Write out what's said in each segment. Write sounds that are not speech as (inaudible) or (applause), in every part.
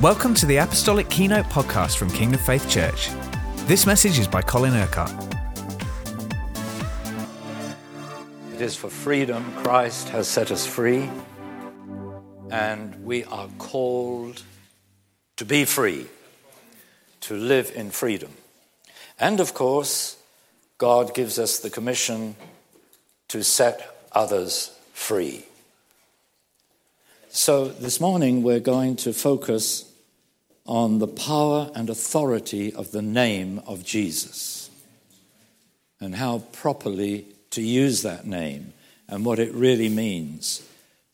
Welcome to the Apostolic Keynote podcast from Kingdom Faith Church. This message is by Colin Urquhart. It is for freedom Christ has set us free, and we are called to be free, to live in freedom. And of course, God gives us the commission to set others free. So this morning we're going to focus on the power and authority of the name of Jesus and how properly to use that name and what it really means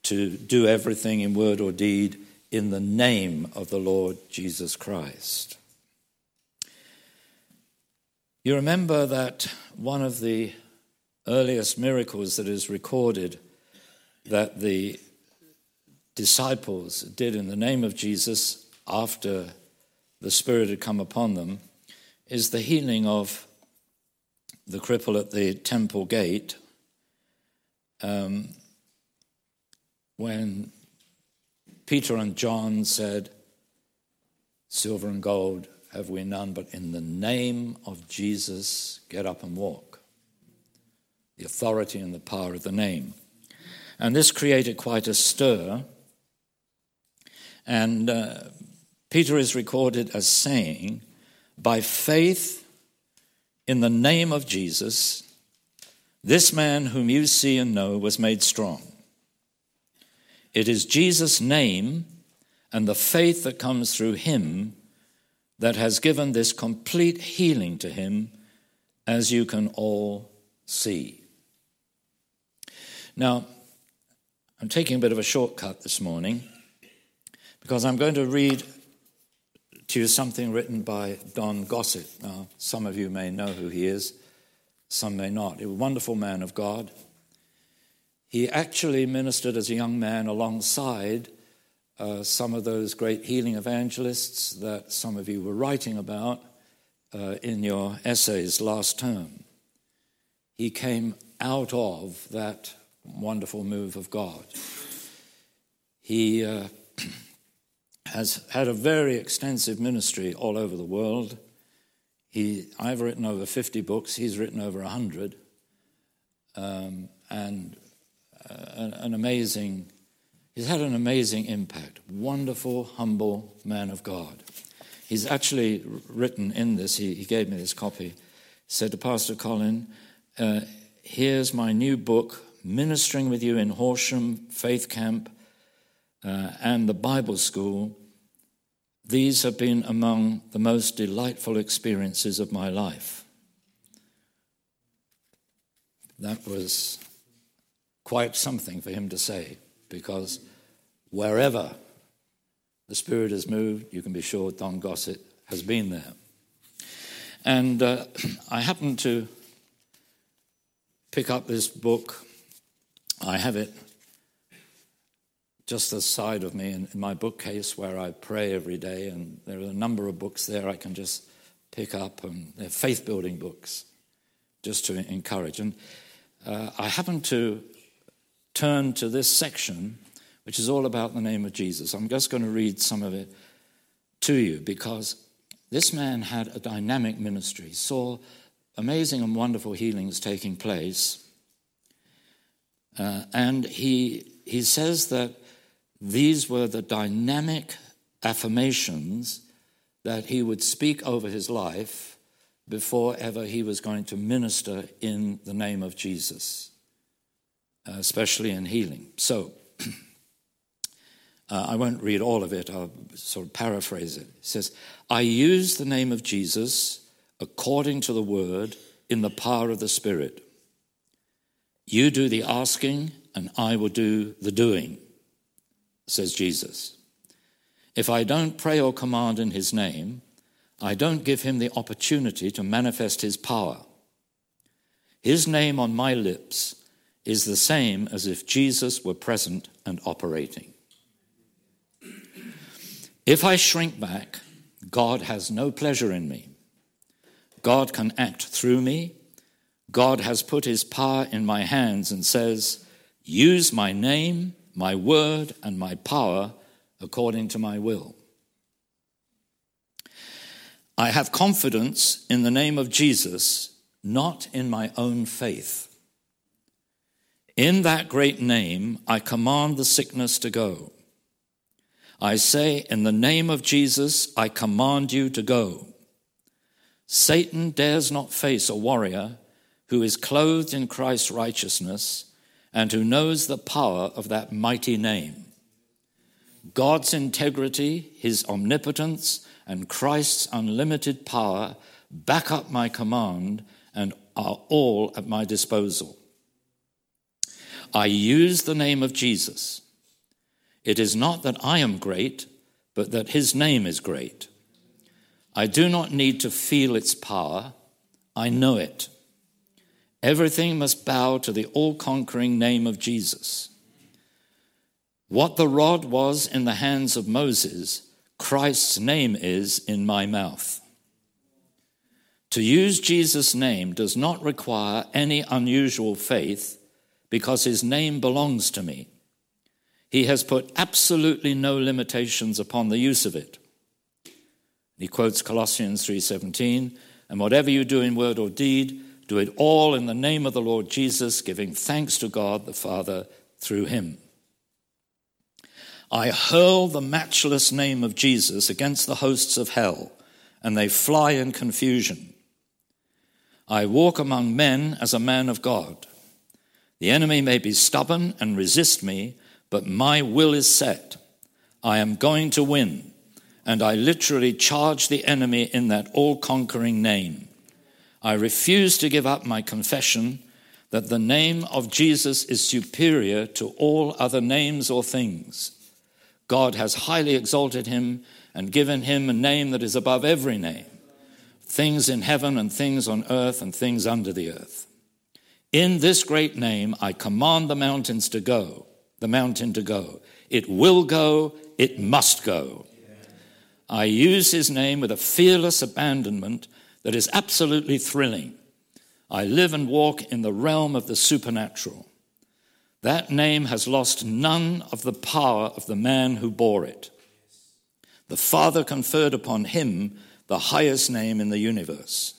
to do everything in word or deed in the name of the Lord Jesus Christ. You remember that one of the earliest miracles that is recorded that the disciples did in the name of Jesus after the Spirit had come upon them is the healing of the cripple at the temple gate. Um, when Peter and John said, Silver and gold have we none, but in the name of Jesus, get up and walk. The authority and the power of the name. And this created quite a stir and uh, Peter is recorded as saying, By faith in the name of Jesus, this man whom you see and know was made strong. It is Jesus' name and the faith that comes through him that has given this complete healing to him, as you can all see. Now, I'm taking a bit of a shortcut this morning because I'm going to read to you something written by Don Gossett. Now, some of you may know who he is, some may not. A wonderful man of God. He actually ministered as a young man alongside uh, some of those great healing evangelists that some of you were writing about uh, in your essays last term. He came out of that wonderful move of God. He uh, (clears throat) has had a very extensive ministry all over the world. He, I've written over 50 books, he's written over 100. Um, and uh, an, an amazing, he's had an amazing impact. Wonderful, humble man of God. He's actually written in this, he, he gave me this copy, said to Pastor Colin, uh, Here's my new book, Ministering with You in Horsham Faith Camp uh, and the Bible School these have been among the most delightful experiences of my life. That was quite something for him to say because wherever the Spirit has moved, you can be sure Don Gossett has been there. And uh, (clears throat) I happened to pick up this book. I have it just the side of me in, in, my bookcase where I pray every day, and there are a number of books there I can just pick up, and they're faith building books just to encourage. And uh, I happen to turn to this section, which is all about the name of Jesus. I'm just going to read some of it to you because this man had a dynamic ministry, saw amazing and wonderful healings taking place. Uh, and he, he says that these were the dynamic affirmations that he would speak over his life before ever he was going to minister in the name of Jesus, uh, especially in healing. So, (clears throat) uh, I won't read all of it, I'll sort of paraphrase it. It says, I use the name of Jesus according to the word in the power of the Spirit. You do the asking, and I will do the doing says Jesus. If I don't pray or command in his name, I don't give him the opportunity to manifest his power. His name on my lips is the same as if Jesus were present and operating. If I shrink back, God has no pleasure in me. God can act through me. God has put his power in my hands and says, Use my name my word and my power according to my will. I have confidence in the name of Jesus, not in my own faith. In that great name, I command the sickness to go. I say, in the name of Jesus, I command you to go. Satan dares not face a warrior who is clothed in Christ's righteousness and who knows the power of that mighty name. God's integrity, his omnipotence, and Christ's unlimited power back up my command and are all at my disposal. I use the name of Jesus. It is not that I am great, but that his name is great. I do not need to feel its power, I know it. Everything must bow to the all conquering name of Jesus. What the rod was in the hands of Moses, Christ's name is in my mouth. To use Jesus' name does not require any unusual faith because his name belongs to me. He has put absolutely no limitations upon the use of it. He quotes Colossians 3:17, and whatever you do in word or deed, do it all in the name of the Lord Jesus, giving thanks to God the Father through him. I hurl the matchless name of Jesus against the hosts of hell, and they fly in confusion. I walk among men as a man of God. The enemy may be stubborn and resist me, but my will is set. I am going to win, and I literally charge the enemy in that all conquering name. I refuse to give up my confession that the name of Jesus is superior to all other names or things. God has highly exalted him and given him a name that is above every name, things in heaven and things on earth and things under the earth. In this great name, I command the mountains to go, the mountain to go. It will go, it must go. I use his name with a fearless abandonment that is absolutely thrilling. I live and walk in the realm of the supernatural. That name has lost none of the power of the man who bore it. The Father conferred upon him the highest name in the universe.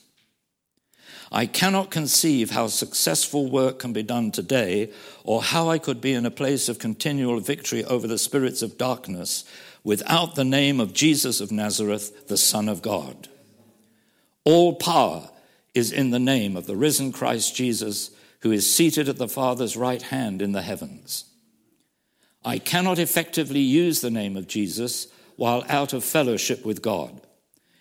I cannot conceive how successful work can be done today or how I could be in a place of continual victory over the spirits of darkness without the name of Jesus of Nazareth, the Son of God. All power is in the name of the risen Christ Jesus who is seated at the Father's right hand in the heavens. I cannot effectively use the name of Jesus while out of fellowship with God.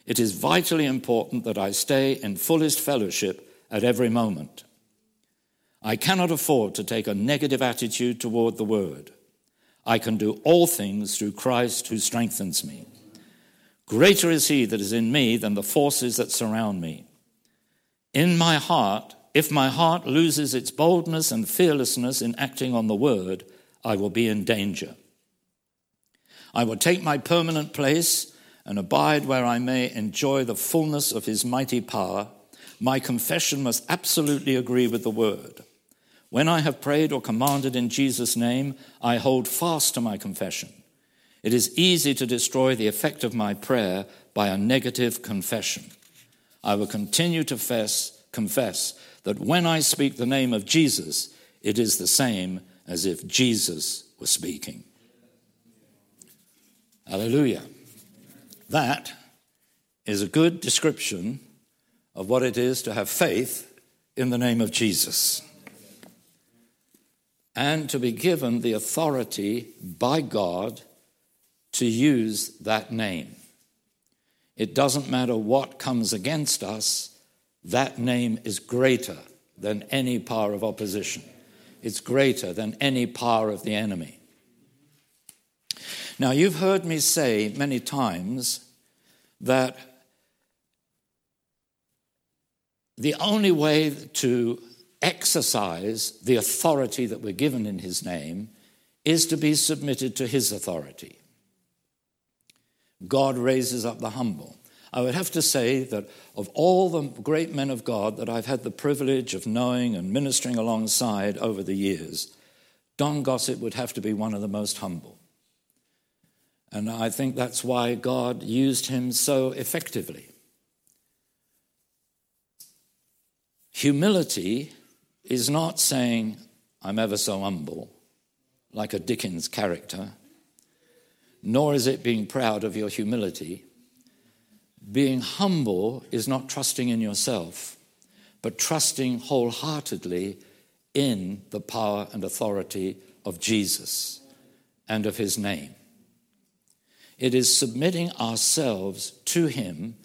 It is vitally important that I stay in fullest fellowship at every moment. I cannot afford to take a negative attitude toward the Word. I can do all things through Christ who strengthens me. Greater is He that is in me than the forces that surround me. In my heart, if my heart loses its boldness and fearlessness in acting on the word, I will be in danger. I will take my permanent place and abide where I may enjoy the fullness of his mighty power. My confession must absolutely agree with the word. When I have prayed or commanded in Jesus' name, I hold fast to my confession. It is easy to destroy the effect of my prayer by a negative confession. I will continue to fess, confess that when I speak the name of Jesus, it is the same as if Jesus was speaking. Hallelujah. That is a good description of what it is to have faith in the name of Jesus and to be given the authority by God to use that name. It doesn't matter what comes against us, that name is greater than any power of opposition. It's greater than any power of the enemy. Now, you've heard me say many times that the only way to exercise the authority that we're given in His name is to be submitted to His authority. God raises up the humble. I would have to say that of all the great men of God that I've had the privilege of knowing and ministering alongside over the years, Don Gossett would have to be one of the most humble. And I think that's why God used him so effectively. Humility is not saying, I'm ever so humble, like a Dickens character nor is it being proud of your humility. Being humble is not trusting in yourself, but trusting wholeheartedly in the power and authority of Jesus and of his name. It is submitting ourselves to him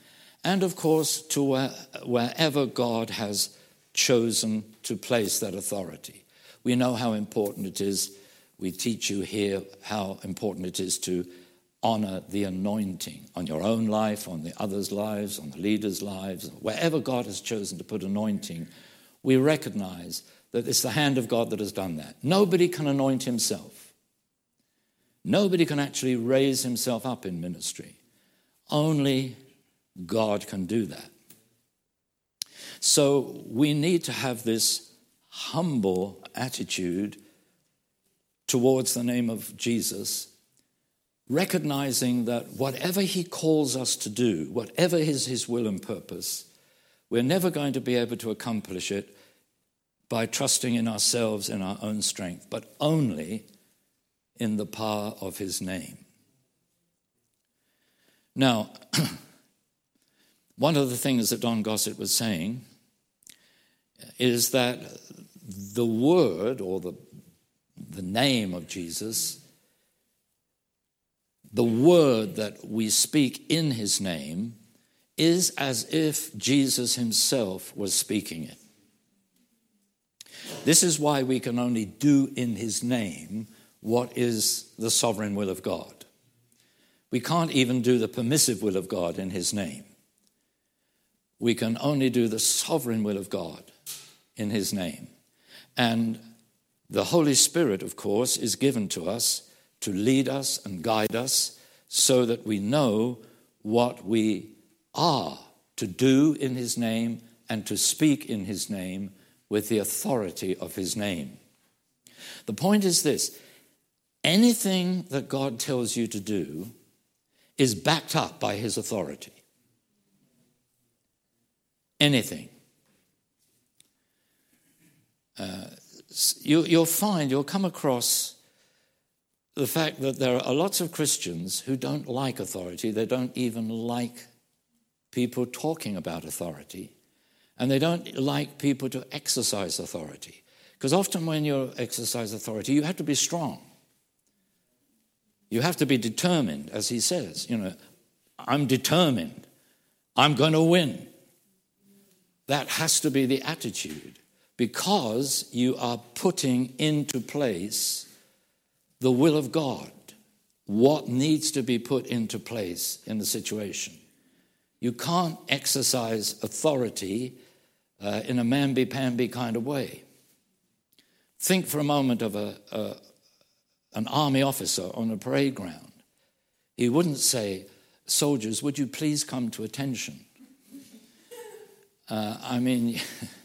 and, of course, to where, wherever God has chosen to place that authority. We know how important it is. We teach you here how important it is to honor the anointing on your own life, on the others' lives, on the leaders' lives, wherever God has chosen to put anointing. We recognize that it's the hand of God that has done that. Nobody can anoint himself. Nobody can actually raise himself up in ministry. Only God can do that. So we need to have this humble attitude towards the name of Jesus, recognizing that whatever he calls us to do, whatever is his will and purpose, we're never going to be able to accomplish it by trusting in ourselves in our own strength, but only in the power of his name. Now, (clears throat) one of the things that Don Gossett was saying is that the word or the, the name of Jesus, the word that we speak in his name, is as if Jesus himself was speaking it. This is why we can only do in his name what is the sovereign will of God. We can't even do the permissive will of God in his name. We can only do the sovereign will of God in his name. And the Holy Spirit, of course, is given to us to lead us and guide us so that we know what we are to do in his name and to speak in his name with the authority of his name. The point is this anything that God tells you to do is backed up by his authority. Anything. Uh, you, you'll find, you'll come across the fact that there are lots of Christians who don't like authority. They don't even like people talking about authority. And they don't like people to exercise authority. Because often when you exercise authority, you have to be strong. You have to be determined, as he says. You know, I'm determined. I'm going to win. That has to be the attitude because you are putting into place the will of God, what needs to be put into place in the situation. You can't exercise authority uh, in a mamby pamby kind of way. Think for a moment of a, a, an army officer on a parade ground. He wouldn't say, Soldiers, would you please come to attention? Uh, I mean, (laughs)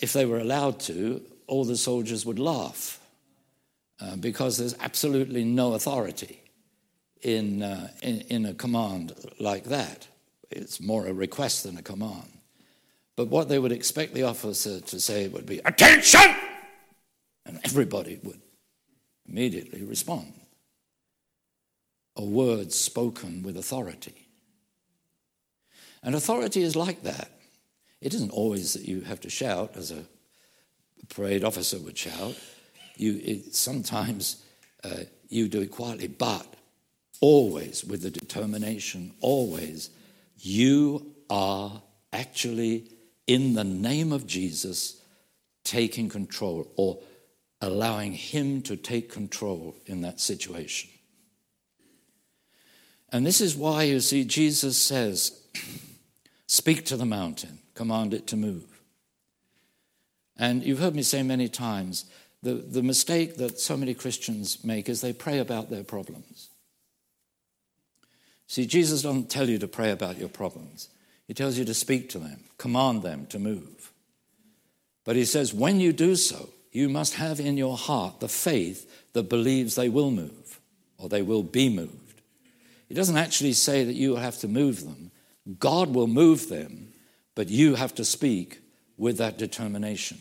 if they were allowed to, all the soldiers would laugh uh, because there's absolutely no authority in, uh, in, in a command like that. It's more a request than a command. But what they would expect the officer to say would be, Attention! And everybody would immediately respond. A word spoken with authority. And authority is like that. It isn't always that you have to shout, as a parade officer would shout. You, it, sometimes uh, you do it quietly, but always with the determination, always, you are actually, in the name of Jesus, taking control or allowing Him to take control in that situation. And this is why, you see, Jesus says, (clears throat) Speak to the mountain command it to move. And you've heard me say many times the, the mistake that so many Christians make is they pray about their problems. See, Jesus doesn't tell you to pray about your problems, He tells you to speak to them, command them to move. But He says, when you do so, you must have in your heart the faith that believes they will move or they will be moved. He doesn't actually say that you have to move them, God will move them But you have to speak with that determination.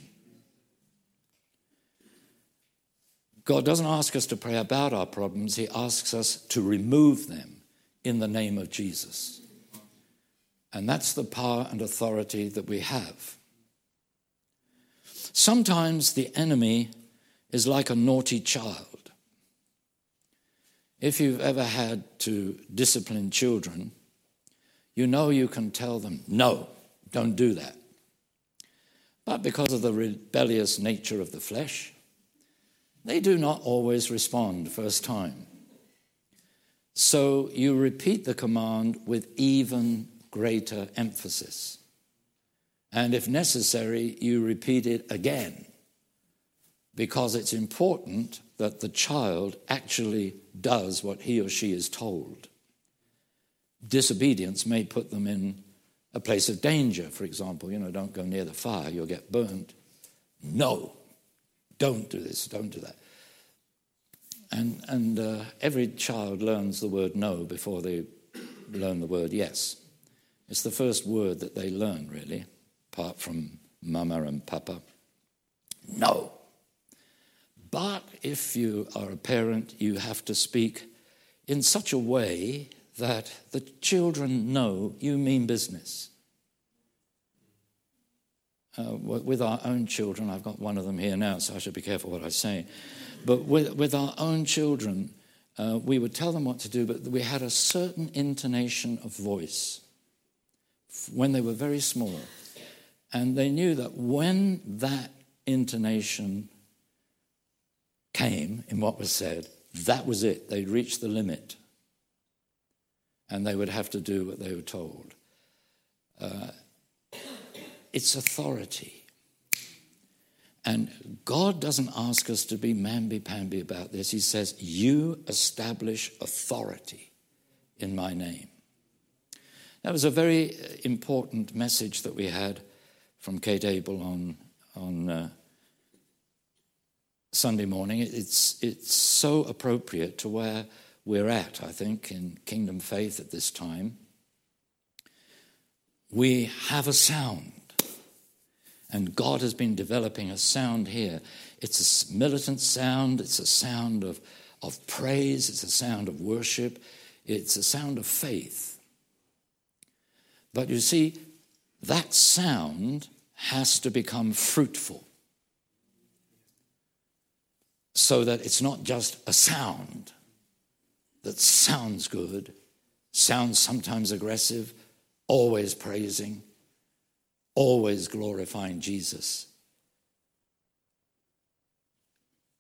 God doesn't ask us to pray about our problems, He asks us to remove them in the name of Jesus. And that's the power and authority that we have. Sometimes the enemy is like a naughty child. If you've ever had to discipline children, you know you can tell them, no, don't do that. But because of the rebellious nature of the flesh, they do not always respond first time. So you repeat the command with even greater emphasis. And if necessary, you repeat it again because it's important that the child actually does what he or she is told. Disobedience may put them in a place of danger, for example. You know, don't go near the fire, you'll get burnt. No, don't do this, don't do that. And, and uh, every child learns the word no before they learn the word yes. It's the first word that they learn, really, apart from mama and papa. No. But if you are a parent, you have to speak in such a way that the children know you mean business. Uh, with our own children, I've got one of them here now, so I should be careful what I say. But with, with our own children, uh, we would tell them what to do, but we had a certain intonation of voice when they were very small. And they knew that when that intonation came in what was said, that was it. They'd reached the limit. And they would have to do what they were told. Uh, it's authority. And God doesn't ask us to be mamby-pamby about this. He says, You establish authority in my name. That was a very important message that we had from Kate Abel on, on uh, Sunday morning. It's, it's so appropriate to where we're at, I think, in kingdom faith at this time. We have a sound. And God has been developing a sound here. It's a militant sound, it's a sound of, of praise, it's a sound of worship, it's a sound of faith. But you see, that sound has to become fruitful so that it's not just a sound that sounds good, sounds sometimes aggressive, always praising always glorifying Jesus.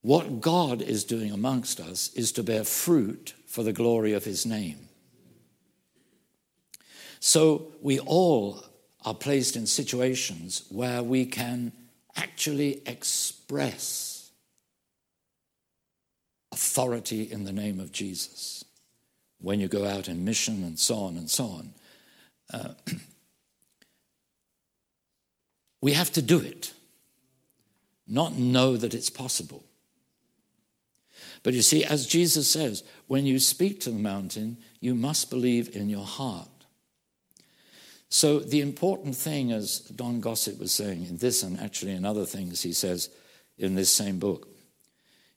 What God is doing amongst us is to bear fruit for the glory of his name. So we all are placed in situations where we can actually express authority in the name of Jesus. When you go out in mission and so on and so on. Uh, We have to do it, not know that it's possible. But you see, as Jesus says, when you speak to the mountain, you must believe in your heart. So, the important thing, as Don Gossett was saying in this and actually in other things he says in this same book,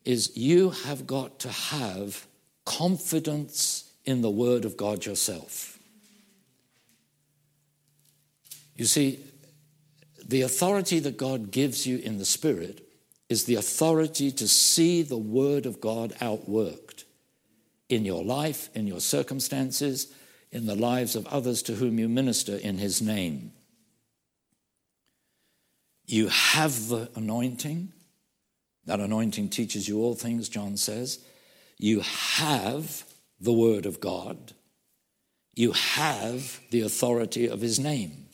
is you have got to have confidence in the Word of God yourself. You see, the authority that God gives you in the Spirit is the authority to see the Word of God outworked in your life, in your circumstances, in the lives of others to whom you minister in His name. You have the anointing. That anointing teaches you all things, John says. You have the Word of God. You have the authority of His name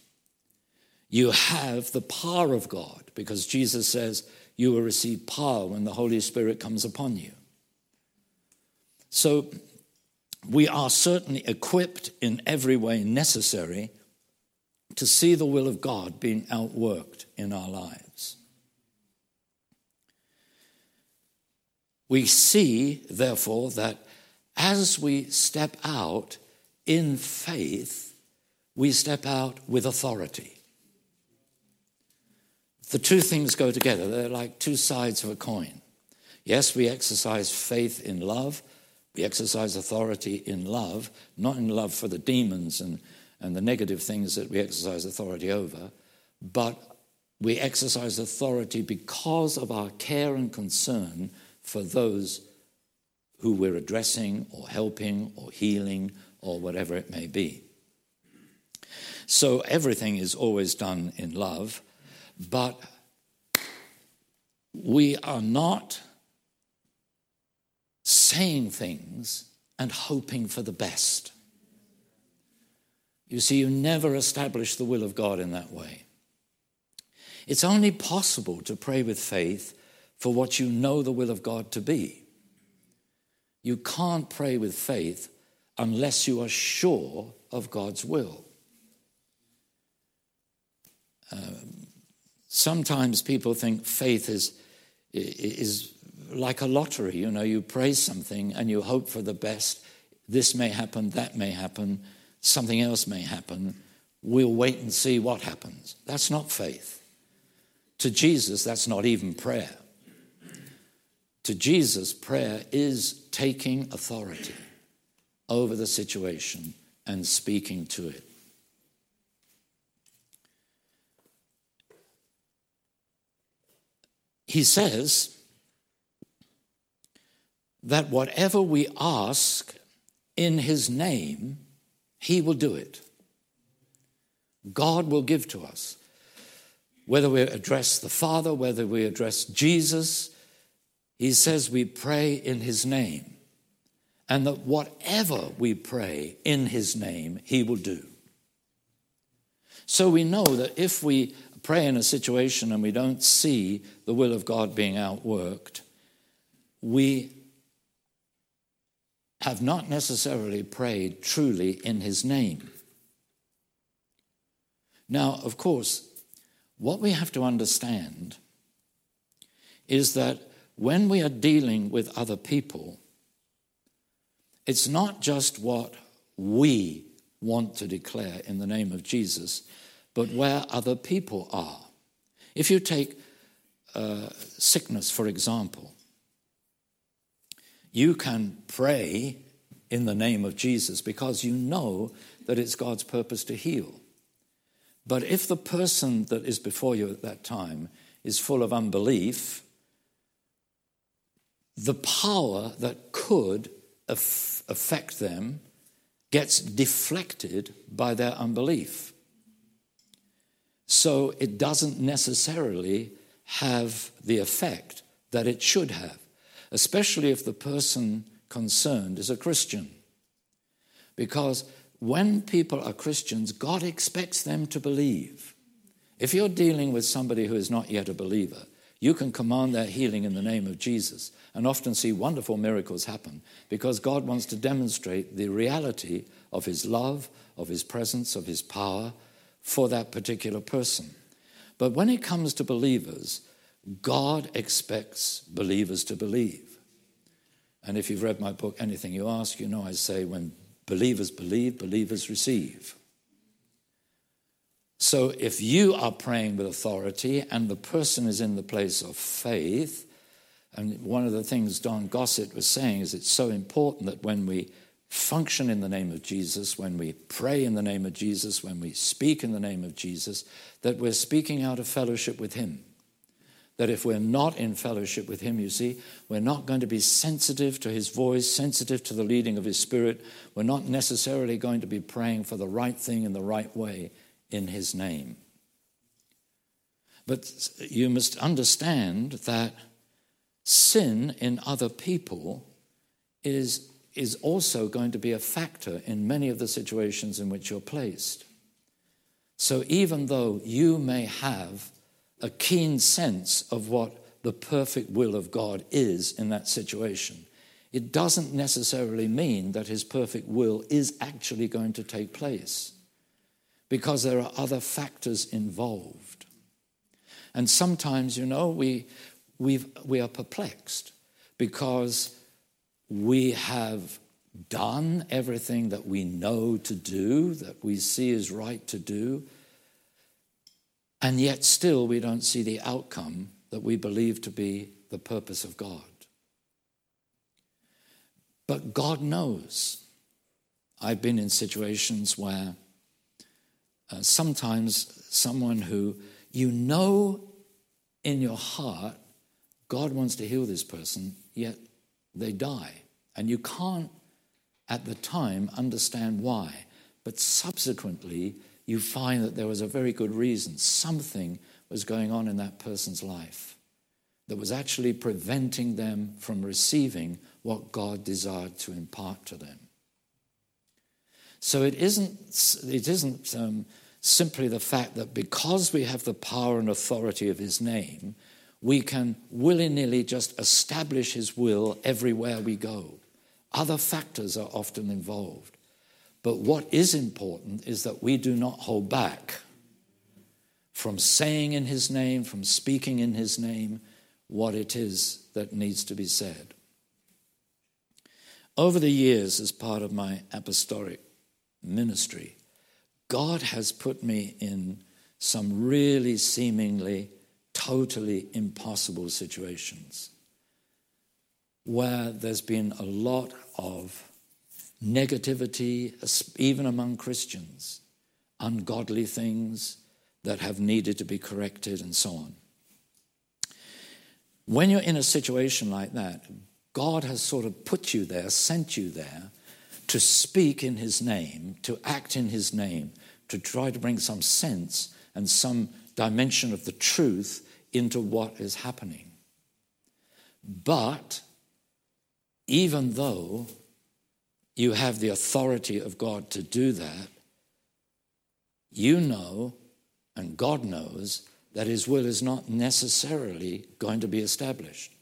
you have the power of God because Jesus says you will receive power when the Holy Spirit comes upon you. So we are certainly equipped in every way necessary to see the will of God being outworked in our lives. We see, therefore, that as we step out in faith, we step out with authority. the two things go together. They're like two sides of a coin. Yes, we exercise faith in love. We exercise authority in love, not in love for the demons and, and the negative things that we exercise authority over, but we exercise authority because of our care and concern for those who we're addressing or helping or healing or whatever it may be. So everything is always done in love, but we are not saying things and hoping for the best. You see, you never establish the will of God in that way. It's only possible to pray with faith for what you know the will of God to be. You can't pray with faith unless you are sure of God's will. Um, sometimes people think faith is, is like a lottery. You know, you pray something and you hope for the best. This may happen, that may happen, something else may happen. We'll wait and see what happens. That's not faith. To Jesus, that's not even prayer. To Jesus, prayer is taking authority over the situation and speaking to it. He says that whatever we ask in his name, he will do it. God will give to us. Whether we address the Father, whether we address Jesus, he says we pray in his name. And that whatever we pray in his name, he will do. So we know that if we pray in a situation and we don't see the will of God being outworked, we have not necessarily prayed truly in his name. Now, of course, what we have to understand is that when we are dealing with other people, it's not just what we want to declare in the name of Jesus, but where other people are. If you take uh, sickness, for example, you can pray in the name of Jesus because you know that it's God's purpose to heal. But if the person that is before you at that time is full of unbelief, the power that could affect them gets deflected by their unbelief. So it doesn't necessarily have the effect that it should have especially if the person concerned is a Christian. Because when people are Christians, God expects them to believe. If you're dealing with somebody who is not yet a believer, you can command their healing in the name of Jesus and often see wonderful miracles happen because God wants to demonstrate the reality of His love, of His presence, of His power for that particular person. But when it comes to believers, God expects believers to believe. And if you've read my book, Anything You Ask, you know I say when believers believe, believers receive. So if you are praying with authority and the person is in the place of faith, and one of the things Don Gossett was saying is it's so important that when we function in the name of Jesus, when we pray in the name of Jesus, when we speak in the name of Jesus, that we're speaking out of fellowship with Him that if we're not in fellowship with Him, you see, we're not going to be sensitive to His voice, sensitive to the leading of His Spirit. We're not necessarily going to be praying for the right thing in the right way in His name. But you must understand that sin in other people is, is also going to be a factor in many of the situations in which you're placed. So even though you may have a keen sense of what the perfect will of God is in that situation. It doesn't necessarily mean that his perfect will is actually going to take place because there are other factors involved. And sometimes, you know, we, we we are perplexed because we have done everything that we know to do, that we see is right to do, And yet, still, we don't see the outcome that we believe to be the purpose of God. But God knows. I've been in situations where uh, sometimes someone who you know in your heart God wants to heal this person, yet they die. And you can't at the time understand why. But subsequently, you find that there was a very good reason. Something was going on in that person's life that was actually preventing them from receiving what God desired to impart to them. So it isn't, it isn't um, simply the fact that because we have the power and authority of His name, we can willy nilly just establish His will everywhere we go. Other factors are often involved. But what is important is that we do not hold back from saying in His name, from speaking in His name, what it is that needs to be said. Over the years, as part of my apostolic ministry, God has put me in some really seemingly totally impossible situations where there's been a lot of negativity, even among Christians, ungodly things that have needed to be corrected, and so on. When you're in a situation like that, God has sort of put you there, sent you there to speak in His name, to act in His name, to try to bring some sense and some dimension of the truth into what is happening. But even though you have the authority of God to do that, you know, and God knows, that His will is not necessarily going to be established.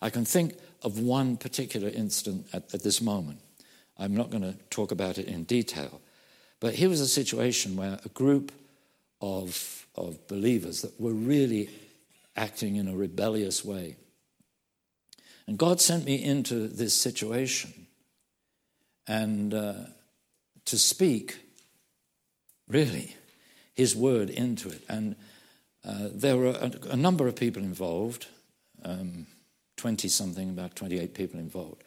I can think of one particular incident at, at this moment. I'm not going to talk about it in detail, but here was a situation where a group of, of believers that were really acting in a rebellious way and God sent me into this situation and uh, to speak, really, His word into it. And uh, there were a, a, number of people involved, 20 um, something, about 28 people involved.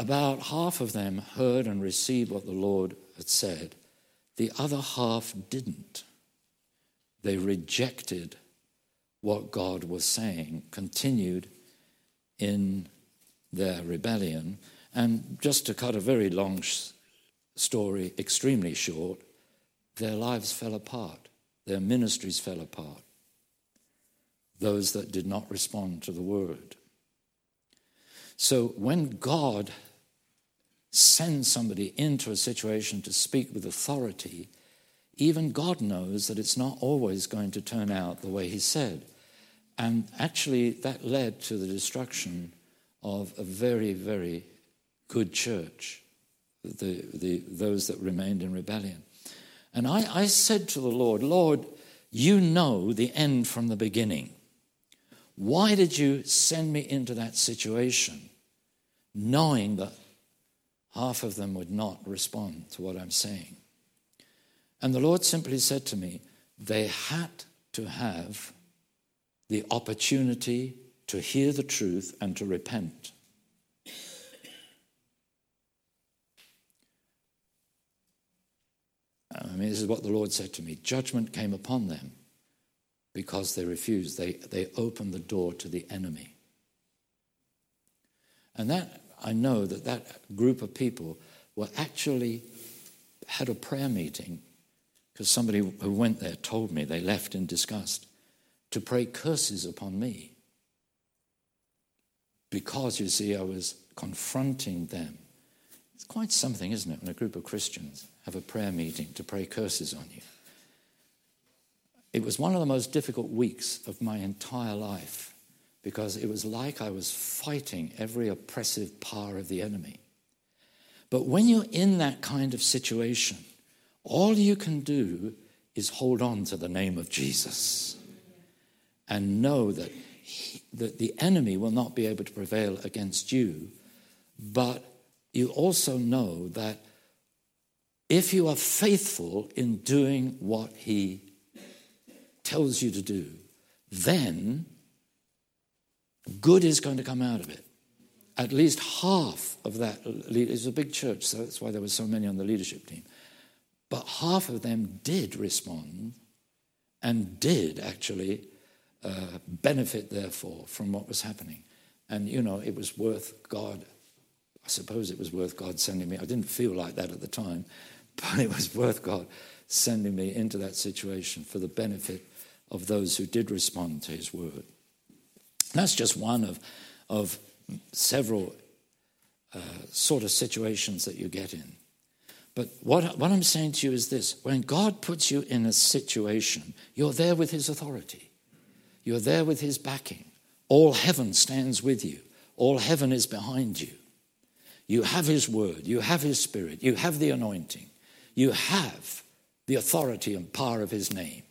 About half of them heard and received what the Lord had said, the other half didn't. They rejected what God was saying, continued in their rebellion. And just to cut a very long story extremely short, their lives fell apart, their ministries fell apart. Those that did not respond to the word. So when God sends somebody into a situation to speak with authority, even God knows that it's not always going to turn out the way He said. And actually, that led to the destruction of a very, very good church, the, the, those that remained in rebellion. And I, I said to the Lord, Lord, you know the end from the beginning. Why did you send me into that situation knowing that half of them would not respond to what I'm saying? And the Lord simply said to me, they had to have the opportunity to hear the truth and to repent. I mean, this is what the Lord said to me judgment came upon them because they refused. They, they opened the door to the enemy. And that, I know that that group of people were actually had a prayer meeting because somebody who went there told me they left in disgust to pray curses upon me. Because, you see, I was confronting them. It's quite something, isn't it, when a group of Christians have a prayer meeting to pray curses on you? It was one of the most difficult weeks of my entire life because it was like I was fighting every oppressive power of the enemy. But when you're in that kind of situation, all you can do is hold on to the name of Jesus and know that, he, that the enemy will not be able to prevail against you, but you also know that if you are faithful in doing what he tells you to do, then good is going to come out of it. At least half of that is a big church, so that's why there were so many on the leadership team. But half of them did respond and did actually uh, benefit, therefore, from what was happening. And, you know, it was worth God, I suppose it was worth God sending me. I didn't feel like that at the time, (laughs) but it was worth God sending me into that situation for the benefit of those who did respond to his word. That's just one of, of several uh, sort of situations that you get in. But what, what I'm saying to you is this when God puts you in a situation, you're there with his authority, you're there with his backing. All heaven stands with you, all heaven is behind you. You have his word, you have his spirit, you have the anointing, you have the authority and power of his name.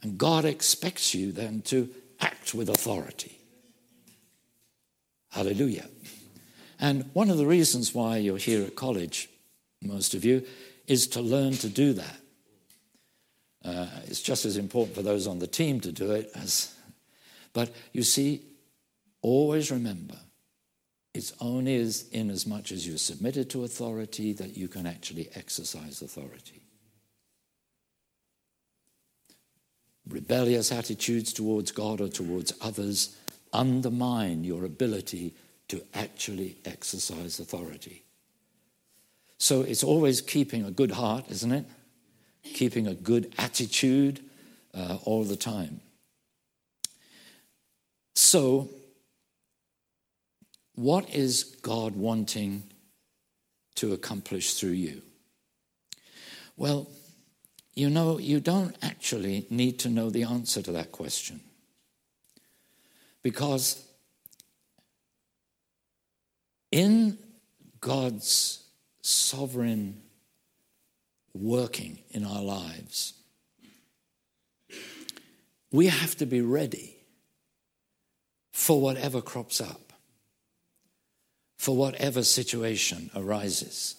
And God expects you then to act with authority. Hallelujah. And one of the reasons why you're here at college, most of you, is to learn to do that. Uh, it's just as important for those on the team to do it as. But you see, always remember, it's only as, in as much as you're submitted to authority that you can actually exercise authority. Rebellious attitudes towards God or towards others undermine your ability to actually exercise authority. So it's always keeping a good heart, isn't it? Keeping a good attitude uh, all the time. So, what is God wanting to accomplish through you? Well, you know, you don't actually need to know the answer to that question. Because in God's sovereign working in our lives, we have to be ready for whatever crops up, for whatever situation arises.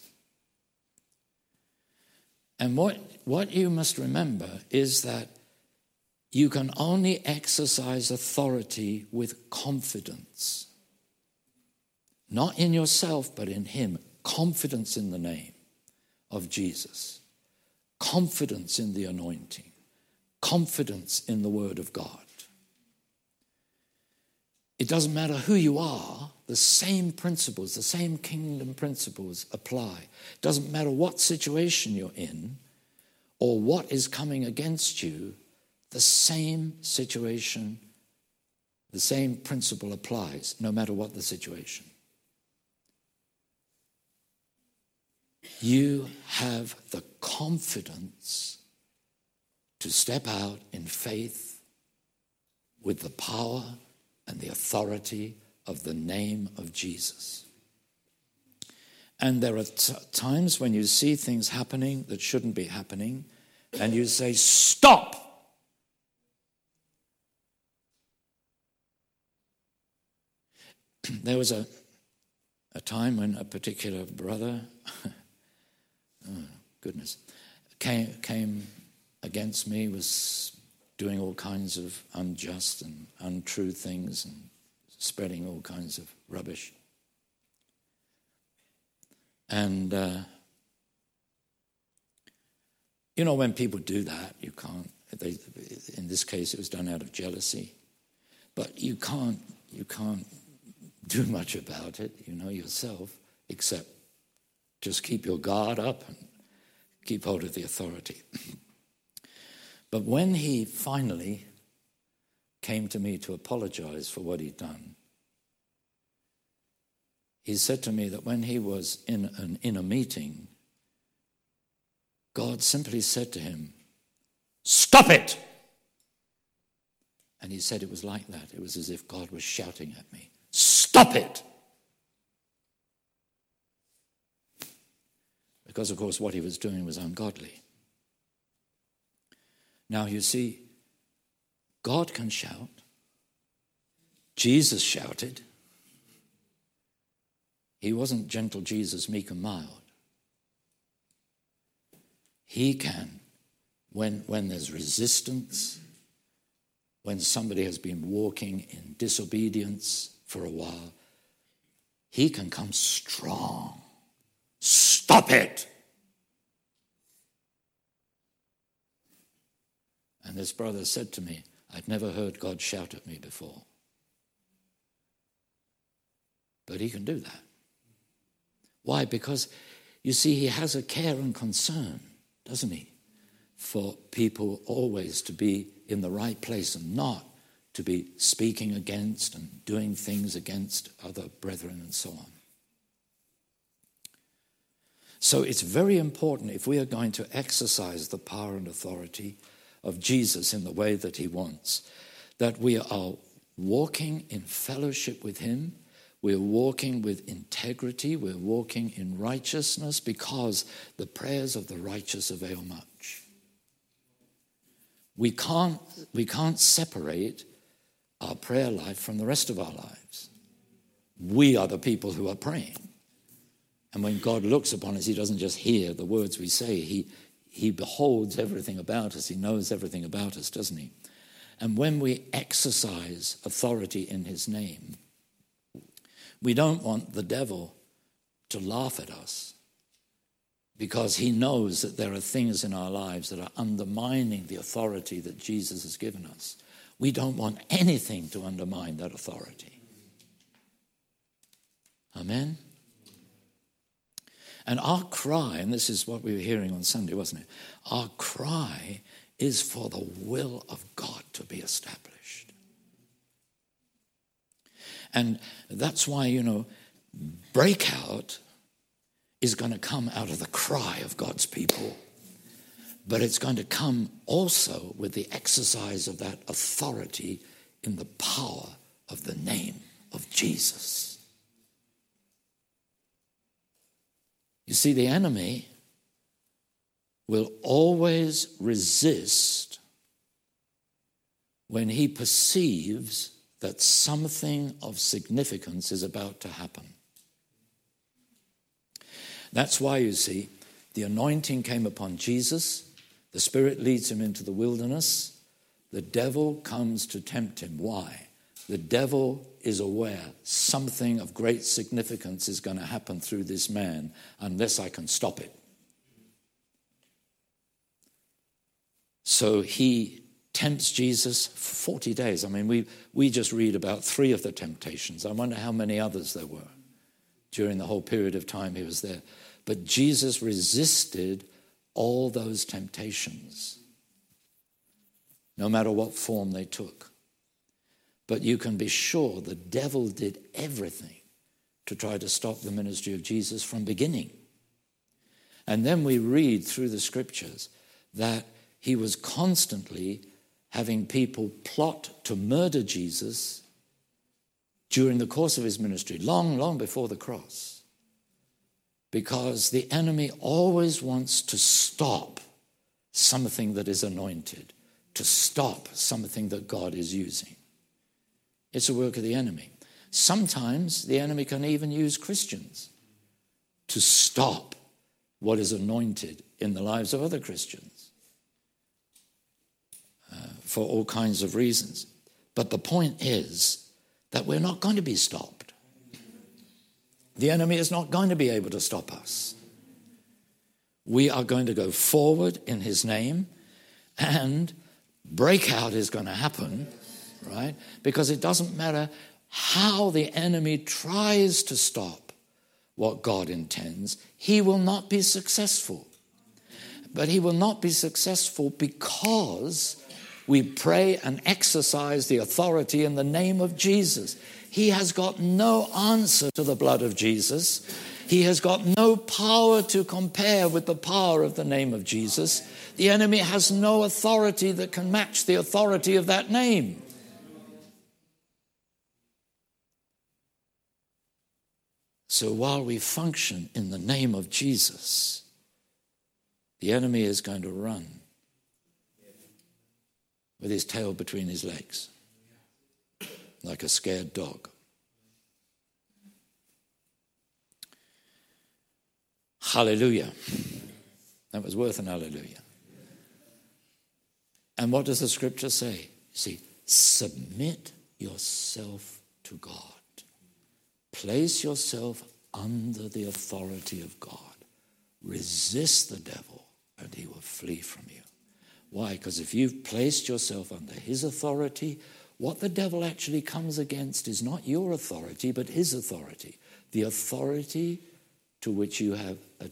And what, what you must remember is that you can only exercise authority with confidence. Not in yourself, but in Him. Confidence in the name of Jesus. Confidence in the anointing. Confidence in the Word of God. It doesn't matter who you are, the same principles, the same kingdom principles apply. It doesn't matter what situation you're in or what is coming against you, the same situation, the same principle applies no matter what the situation. You have the confidence to step out in faith with the power and the authority of the name of Jesus. And there are t- times when you see things happening that shouldn't be happening, and you say, Stop! (clears throat) there was a, a time when a particular brother, (laughs) oh, goodness, came, came against me, was doing all kinds of unjust and untrue things and spreading all kinds of rubbish. And, uh, you know, when people do that, you can't, they, in this case, it was done out of jealousy, but you can't, you can't do (laughs) much about it, you know, yourself, except just keep your guard up and keep hold of the authority. (laughs) but when he finally came to me to apologize for what he'd done, he said to me that when he was in, an, in a meeting, God simply said to him, Stop it! And he said it was like that. It was as if God was shouting at me. Stop it! Because, of course, what he was doing was ungodly. Now, you see, God can shout. Jesus shouted. He wasn't gentle Jesus, meek and mild. He can, when, when there's resistance, when somebody has been walking in disobedience for a while, he can come strong. Stop it! And this brother said to me, I'd never heard God shout at me before. But he can do that. Why? Because you see, he has a care and concern, doesn't he? For people always to be in the right place and not to be speaking against and doing things against other brethren and so on. So it's very important if we are going to exercise the power and authority of Jesus in the way that he wants, that we are walking in fellowship with him we're walking with integrity. We're walking in righteousness because the prayers of the righteous avail much. We can't, we can't separate our prayer life from the rest of our lives. We are the people who are praying. And when God looks upon us, He doesn't just hear the words we say, He, he beholds everything about us. He knows everything about us, doesn't He? And when we exercise authority in His name, we don't want the devil to laugh at us because he knows that there are things in our lives that are undermining the authority that Jesus has given us. We don't want anything to undermine that authority. Amen? And our cry, and this is what we were hearing on Sunday, wasn't it? Our cry is for the will of God to be established. And that's why, you know, breakout is going to come out of the cry of God's people. But it's going to come also with the exercise of that authority in the power of the name of Jesus. You see, the enemy will always resist when he perceives that something of significance is about to happen. That's why you see, the anointing came upon Jesus, the Spirit leads him into the wilderness, the devil comes to tempt him. Why? The devil is aware something of great significance is going to happen through this man unless I can stop it. So he tempts Jesus for 40 days. I mean, we, we just read about three of the temptations. I wonder how many others there were during the whole period of time he was there. But Jesus resisted all those temptations, no matter what form they took. But you can be sure the devil did everything to try to stop the ministry of Jesus from beginning. And then we read through the scriptures that he was constantly having people plot to murder Jesus during the course of his ministry, long, long before the cross. Because the enemy always wants to stop something that is anointed, to stop something that God is using. It's a work of the enemy. Sometimes the enemy can even use Christians to stop what is anointed in the lives of other Christians Uh, for all kinds of reasons. But the point is that we're not going to be stopped. The enemy is not going to be able to stop us. We are going to go forward in his name, and breakout is going to happen, right? Because it doesn't matter how the enemy tries to stop what God intends, he will not be successful. But he will not be successful because we pray and exercise the authority in the name of Jesus. He has got no answer to the blood of Jesus. He has got no power to compare with the power of the name of Jesus. The enemy has no authority that can match the authority of that name. So while we function in the name of Jesus, the enemy is going to run with his tail between his legs, like a scared dog. Hallelujah. That was worth an hallelujah. And what does the scripture say? You see, submit yourself to God. Place yourself under the authority of God. Resist the devil, and he will flee from you. Why? Because if you've placed yourself under his authority, what the devil actually comes against is not your authority, but his authority. The authority to which you have, uh,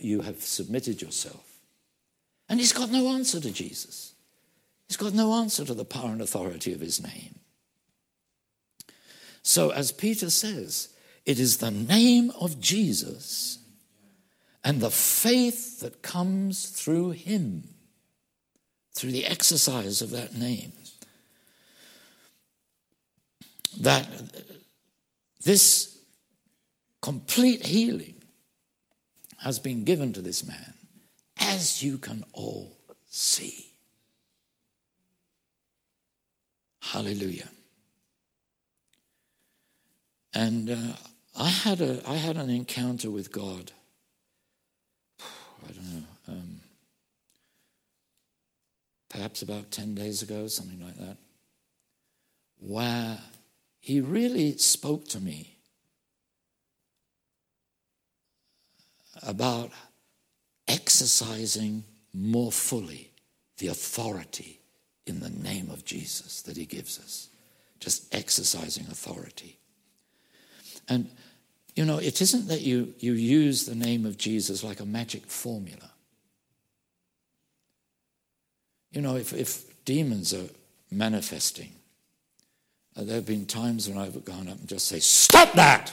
you have submitted yourself. And he's got no answer to Jesus. He's got no answer to the power and authority of his name. So, as Peter says, it is the name of Jesus and the faith that comes through him, through the exercise of that name, that this complete healing has been given to this man, as you can all see. Hallelujah. And uh, I had a I had an encounter with God. (sighs) I don't know, um, perhaps about ten days ago, something like that, where He really spoke to me about exercising more fully the authority in the name of Jesus that He gives us. Just exercising authority. And, you know, it isn't that you, you use the name of Jesus like a magic formula. You know, if, if demons are manifesting, uh, there have been times when I've gone up and just say, Stop that!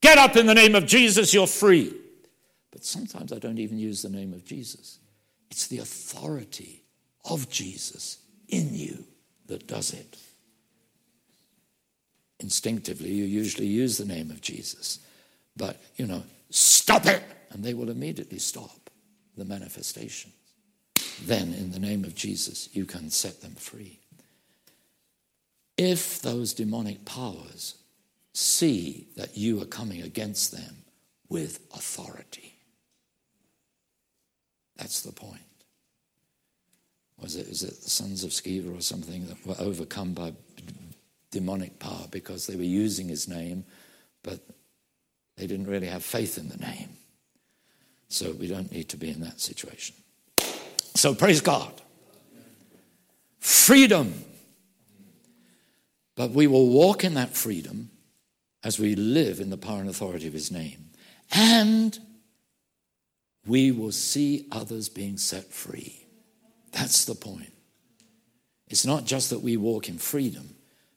Get up in the name of Jesus, you're free. But sometimes I don't even use the name of Jesus. It's the authority of Jesus in you that does it instinctively, you usually use the name of Jesus. But, you know, stop it! And they will immediately stop the manifestation. Then, in the name of Jesus, you can set them free. If those demonic powers see that you are coming against them with authority, that's the point. Was it, is it the sons of Sceva or something that were overcome by demonic power because they were using his name, but they didn't really have faith in the name. So we don't need to be in that situation. So praise God. Freedom. But we will walk in that freedom as we live in the power and authority of his name. And we will see others being set free. That's the point. It's not just that we walk in freedom,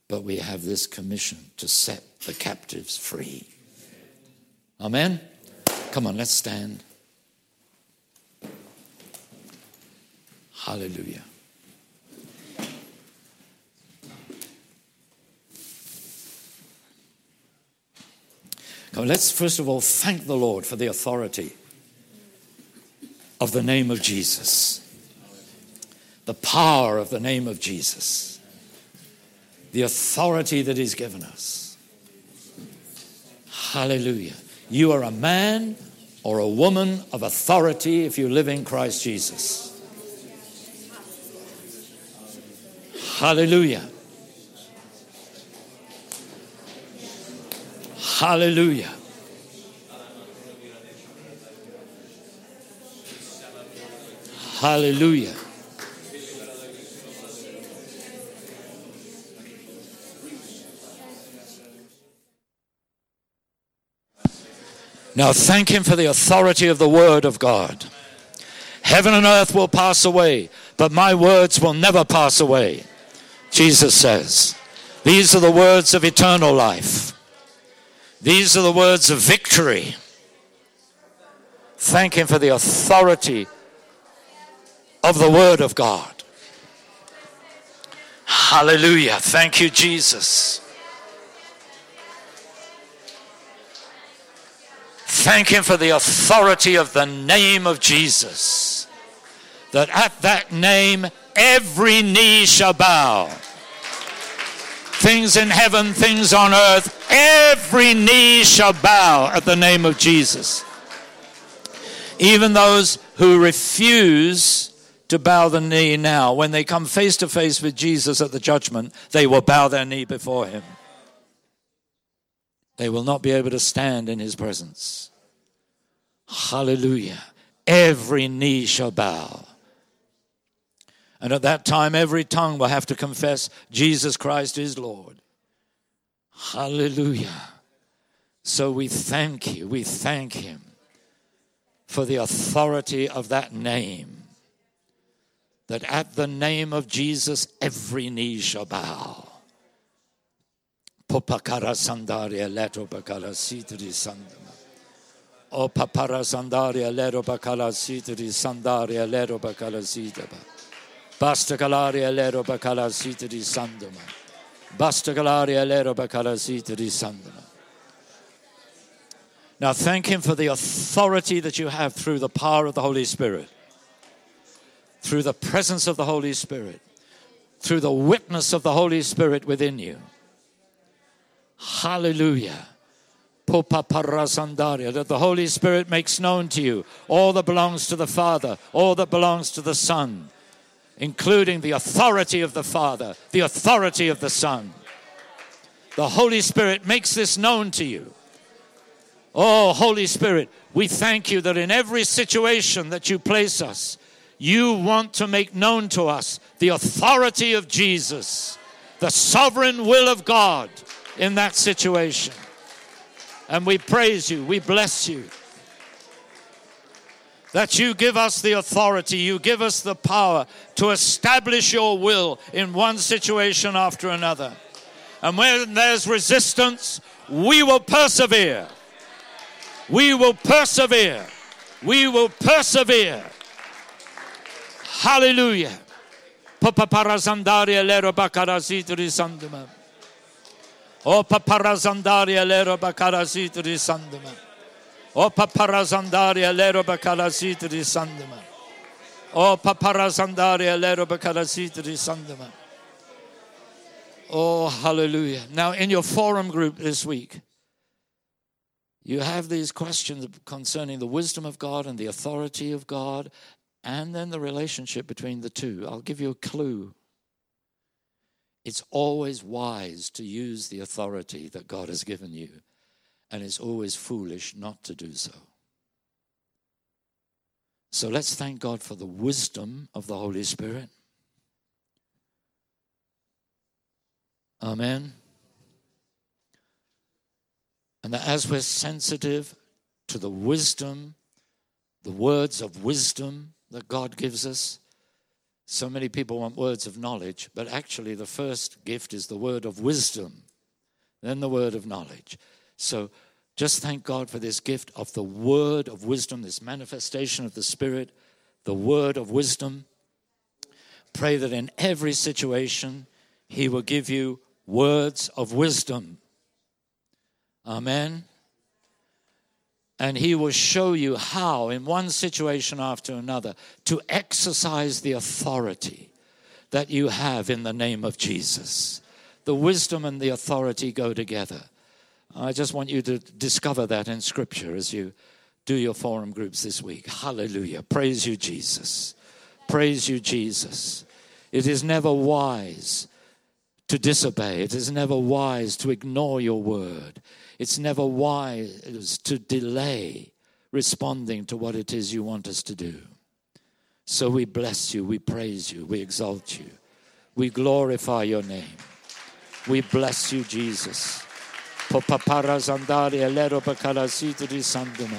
but we have this commission to set the captives free. Amen? Come on, let's stand. Hallelujah. Come let's first of all thank the Lord for the authority of the name of Jesus, the power of the name of Jesus the authority that He's given us. Hallelujah. You are a man or a woman of authority if you live in Christ Jesus. Hallelujah. Hallelujah. Hallelujah. Now thank Him for the authority of the Word of God. Heaven and earth will pass away, but my words will never pass away. Jesus says, These are the words of eternal life. These are the words of victory. Thank Him for the authority of the Word of God. Hallelujah. Thank you, Jesus. Thank Him for the authority of the name of Jesus. That at that name every knee shall bow. Things in heaven, things on earth, every knee shall bow at the name of Jesus. Even those who refuse to bow the knee now. When they come face to face with Jesus at the judgment, they will bow their knee before him. They will not be able to stand in his presence. Hallelujah. Every knee shall bow. And at that time, every tongue will have to confess Jesus Christ is Lord. Hallelujah. So we thank you. We thank him for the authority of that name. That at the name of Jesus, every knee shall bow. Popakara sandaria leto bakala sitri sandama. O papara sandaria leto bakala sitri sandaria leto bakala sitaba. Basta calaria lero bakala di sandama. Basta calaria lero bakala sitri sandama. Now thank Him for the authority that you have through the power of the Holy Spirit, through the presence of the Holy Spirit, through the witness of the Holy Spirit within you. Hallelujah. That the Holy Spirit makes known to you all that belongs to the Father, all that belongs to the Son, including the authority of the Father, the authority of the Son. The Holy Spirit makes this known to you. Oh, Holy Spirit, we thank you that in every situation that you place us, you want to make known to us the authority of Jesus, the sovereign will of God in that situation. And we praise you, we bless you. That you give us the authority, you give us the power to establish your will in one situation after another. And when there's resistance, we will persevere. We will persevere. We will persevere. Hallelujah. Papa parazandaria lero bakarazitri sanduma. O paparazandaria lero bakarazitri sanduma. O paparazandaria lero bakarazitri sanduma. O paparazandaria lero bakarazitri sanduma. Oh, hallelujah. Now, in your forum group this week, you have these questions concerning the wisdom of God and the authority of God, and then the relationship between the two. I'll give you a clue. It's always wise to use the authority that God has given you, and it's always foolish not to do so. So let's thank God for the wisdom of the Holy Spirit. Amen. And that as we're sensitive to the wisdom, the words of wisdom that God gives us, so many people want words of knowledge, but actually the first gift is the word of wisdom, then the word of knowledge. So just thank God for this gift of the word of wisdom, this manifestation of the Spirit, the word of wisdom. Pray that in every situation, He will give you words of wisdom Amen. And he will show you how, in one situation after another, to exercise the authority that you have in the name of Jesus. The wisdom and the authority go together. I just want you to discover that in Scripture as you do your forum groups this week. Hallelujah. Praise you, Jesus. Praise you, Jesus. It is never wise to disobey, it is never wise to ignore your word. It's never wise to delay responding to what it is you want us to do. So we bless you, we praise you, we exalt you, we glorify your name. We bless you, Jesus. Popapara zandari alero bakalasita di sanduma.